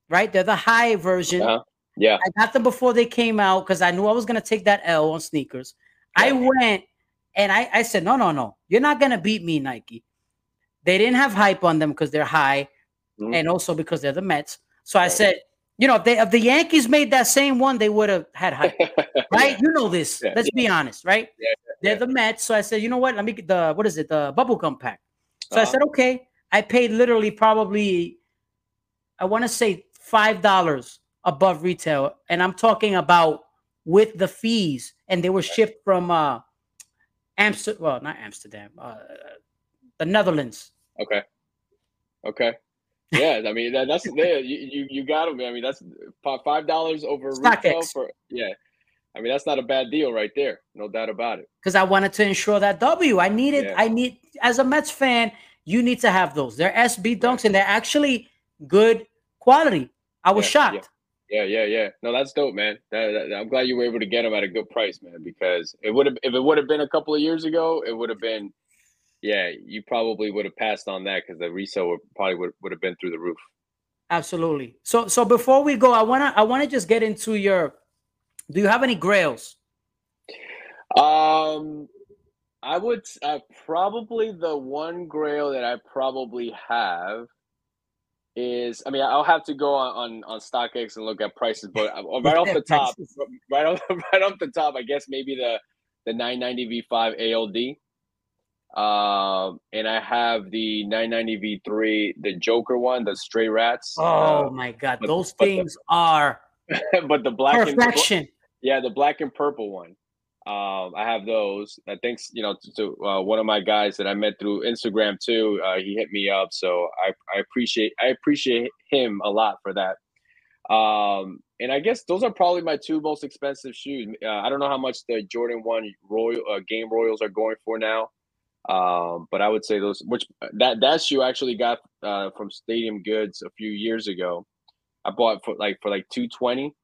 right? They're the high version. Uh-huh. Yeah. I got them before they came out because I knew I was gonna take that L on sneakers. I went and I, I said, no, no, no, you're not gonna beat me, Nike. They didn't have hype on them because they're high, Mhm. and also because they're the Mets. So I said, you know, if they if the Yankees made that same one, they would have had hype, right? Yeah. You know this. Yeah, Let's be honest, right? Yeah, yeah, they're the Mets. So I said, you know what? Let me get the what is it? The bubblegum pack. So I Uh-huh. said, okay. I paid literally probably, I want to say five dollars above retail, and I'm talking about with the fees, and they were shipped from uh, Amsterdam. Well, not Amsterdam, uh, the Netherlands. Okay. Okay. Yeah, I mean that, that's there. You, you you got them. I mean that's five dollars over retail for yeah. I mean that's not a bad deal right there. No doubt about it. because I wanted to ensure that W. I needed, Yeah. I need as a Mets fan, you need to have those. They're SB dunks and they're actually good quality. I was Yeah, yeah. shocked. Yeah, yeah, yeah. No, that's dope, man. That, that- I'm glad you were able to get them at a good price, man. Because it would have, if it would have been a couple of years ago, it would have been, yeah, you probably would have passed on that because the resale would probably would, would have been through the roof. Absolutely. So so before we go, I wanna I wanna just get into your. Do you have any grails? Um, I would uh, probably the one grail that I probably have is I mean I'll have to go on on, on StockX and look at prices, but uh, right off the top, right off right off the top, I guess maybe the the 990 V5 ALD. Um, and I have the 990 V3, the Joker one, the Stray Rats. Oh my god, but- those but the- things are uh, but the black and perfection. yeah, the black and purple one. Um, I have those. I think you know to, to uh, one of my guys that I met through Instagram too. Uh, he hit me up, so I, I appreciate I appreciate him a lot for that. Um, and I guess those are probably my two most expensive shoes. Uh, I don't know how much the Jordan One Royal uh, Game Royals are going for now, um, but I would say those. Which that that shoe I actually got uh, from Stadium Goods a few years ago. I bought for like for like two twenty.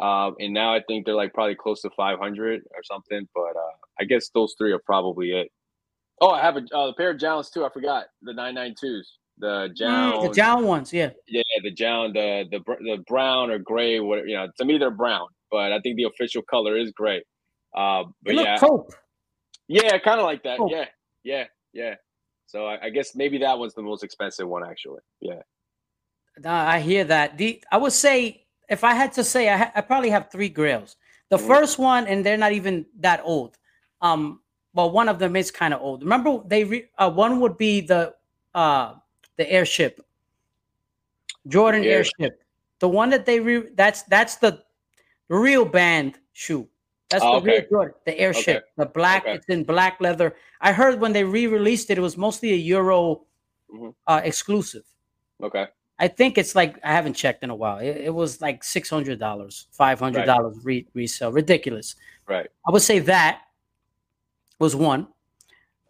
Um, and now I think they're like probably close to 500 or something. But uh, I guess those three are probably it. Oh, I have a, uh, a pair of JJJJounds too. I forgot the 992s. The JJJJound, Mm, the John ones, yeah. yeah, the JJJJound, the the the brown or gray, whatever. You know, to me they're brown, but I think the official color is gray. Uh, but look yeah, taupe. yeah, kind of like that. Yeah, yeah, yeah. So I, I guess maybe that was the most expensive one actually. Yeah. Nah, I hear that. The I would say if I had to say, I, ha- I probably have three grails. The Mhm. first one, and they're not even that old. Um, well, one of them is kind of old. Remember, they re- uh, one would be the uh the airship, Jordan Air- airship. The one that they re- that's that's the real band shoe. That's Oh, the real okay. Jordan, the airship, the black. Okay. It's in black leather. I heard when they re-released it, it was mostly a Euro Mhm. uh, exclusive. Okay. I think it's like I haven't checked in a while. It, it was like six hundred dollars, five hundred dollars re- resale. Ridiculous. Right. I would say that was one.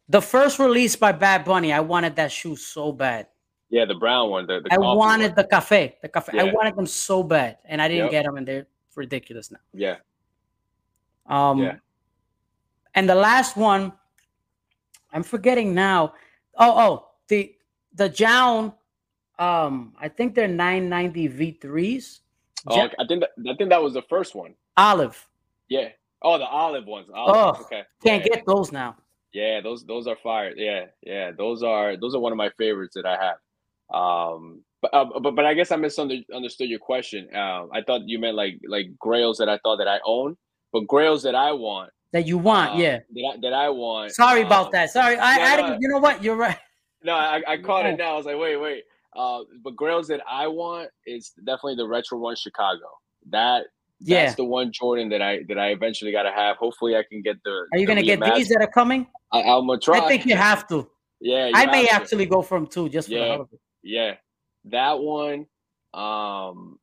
The first release by Bad Bunny, I wanted that shoe so bad. Yeah, the brown one. The, the I wanted one. the cafe, the cafe. I wanted them so bad, and I didn't Yep. get them, and they're ridiculous now. Yeah. Um, Yeah. and the last one, I'm forgetting now. Oh, oh, the the JJJJound, um, I think they're 990 V3s. Oh, Ja- I think that I think that was the first one. Olive. Yeah. Oh, the olive ones. Olive Oh, okay. Can't yeah. get those now. Yeah, those those are fire. Yeah, yeah, those are those are one of my favorites that I have. Um, but uh, but but I guess I misunderstood your question. Um, I thought you meant like like grails that I thought that I own, but grails that I want. That you want, um, yeah. That I, that I want. Sorry about um, that. Sorry, I, yeah, I didn't. You know what? You're right. No, I, I caught Yeah. it now. I was like, wait, wait. Uh, but grails that I want is definitely the retro one Chicago. That Yeah. that's the one Jordan that I that I eventually got to have. Hopefully, I can get the. Are you the gonna get these that are coming? I, I'm gonna try. I think you have to. Yeah, I may to. actually go for them too, just for the Yeah. hell of it. Yeah, that one. Um,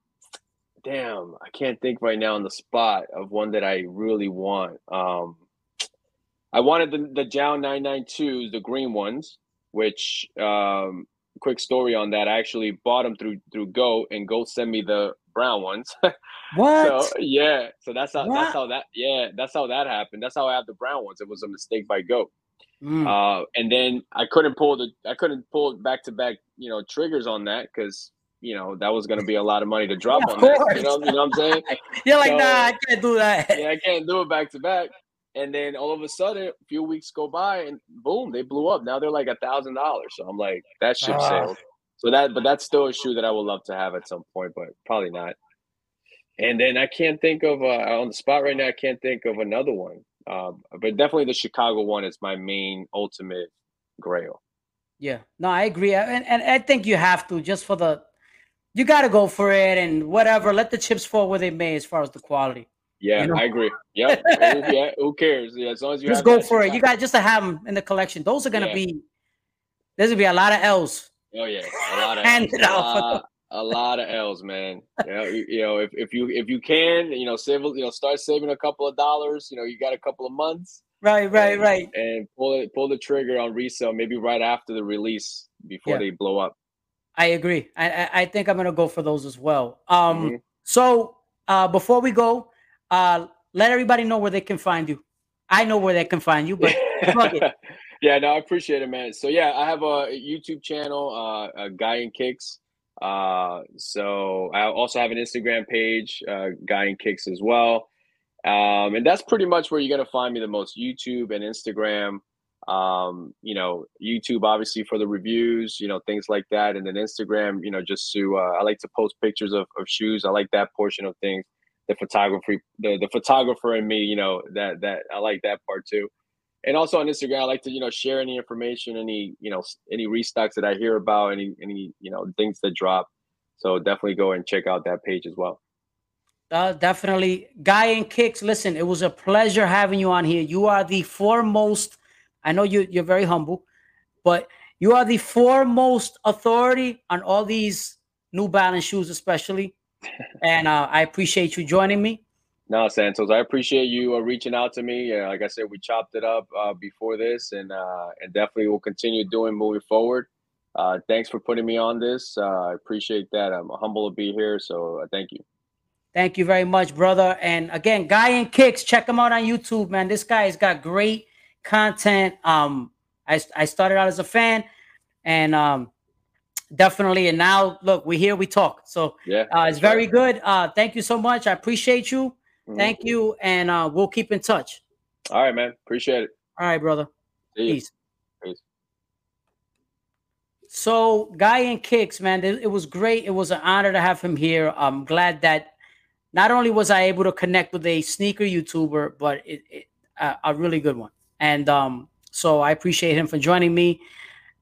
damn, I can't think right now on the spot of one that I really want. Um, I wanted the the JJJJound 992s, the green ones. Which, um, quick story on that. I actually bought them through through Go, and Go sent me the brown ones. What? so yeah, so that's how What? that's how that yeah that's how that happened. That's how I have the brown ones. It was a mistake by Go. Mm. Uh, and then I couldn't pull the I couldn't pull back to back you know triggers on that because you know that was going to be a lot of money to drop Yeah, on that. You know, you know what I'm saying? You're like, so- nah, I can't do that. yeah, I can't do it back to back. And then all of a sudden, a few weeks go by, and boom, they blew up. Now they're like a thousand dollars. So I'm like, that ship Ah. sailed. So that, but that's still a shoe that I would love to have at some point, but probably not. And then I can't think of uh, on the spot right now. I can't think of another one. Um, but definitely the Chicago one is my main ultimate grail. Yeah, no, I agree, and and I think you have to just for the, you got to go for it and whatever. Let the chips fall where they may, as far as the quality. Yeah, You know? I agree. Yep. yeah, who cares? Yeah, as long as you just go for it. You got just to have them in the collection. Those are gonna Yeah. be. There's gonna be a lot of L's. Oh yeah, a lot of L's. a, out lot, a lot of L's, man. You know, you, you know, if, if you if you can, you know, save you know, start saving a couple of dollars. You know, you got a couple of months, Right, right, and, right. and pull it pull the trigger on resale, maybe right after the release before Yeah. they blow up. I agree. I, I think I'm gonna go for those as well. Um. Mhm. So uh, before we go, uh, let everybody know where they can find you. I know where they can find you, but yeah, no, I appreciate it, man. So yeah, I have a YouTube channel, uh, a Guy N' Kicks. Uh, so I also have an Instagram page, uh, Guy N' Kicks as well. Um, and that's pretty much where you're gonna find me the most. YouTube and Instagram. Um, you know, YouTube obviously for the reviews, you know, things like that, and then Instagram, you know, just to uh, I like to post pictures of, of shoes. I like that portion of things. The photography, the the photographer in me, you know, that that I like that part too and also on Instagram, I like to you know share any information, any you know any restocks that I hear about, any any you know things that drop. So definitely go and check out that page as well. Uh, definitely. Guy N' Kicks, listen, it was a pleasure having you on here. You are the foremost, I know you, you're very humble, but you are the foremost authority on all these New Balance shoes, especially. and uh, I appreciate you joining me. No, Santos, I appreciate you uh, reaching out to me. Uh, like I said, we chopped it up uh, before this, and uh, and definitely will continue doing moving forward. Uh, thanks for putting me on this. Uh, I appreciate that. I'm humble to be here, so uh, thank you. Thank you very much, brother. And again, Guy N' Kicks, check him out on YouTube, man. This guy has got great content. Um, I, I started out as a fan, and um, definitely, and now look, we're here, we talk. So Yeah, uh, it's that's right. very good. Uh, thank you so much. I appreciate you. Mhm. Thank you, and uh, we'll keep in touch. All right, man. Appreciate it. All right, brother. Peace. Peace. So, Guy N' Kicks, man, it, it was great. It was an honor to have him here. I'm glad that not only was I able to connect with a sneaker YouTuber, but it, it a, a really good one. And um, so I appreciate him for joining me.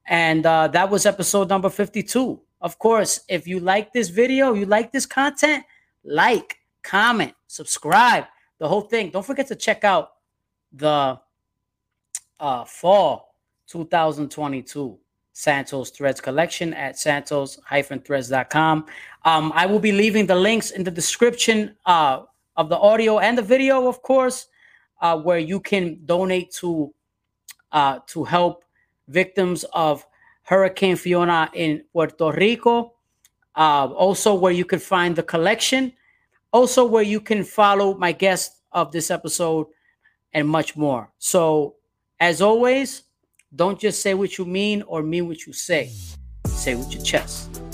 And uh, that was episode number 52. Of course, if you like this video, you like this content, like, comment, subscribe, the whole thing. Don't forget to check out the uh, fall 2022 Santos Threads collection at santos-threads.com. Um, I will be leaving the links in the description uh, of the audio and the video, of course, uh, where you can donate to uh, to help victims of Hurricane Fiona in Puerto Rico. Uh, also, where you can find the collection. Also, where you can follow my guest of this episode and much more. So, as always, don't just say what you mean or mean what you say. Say with your chest.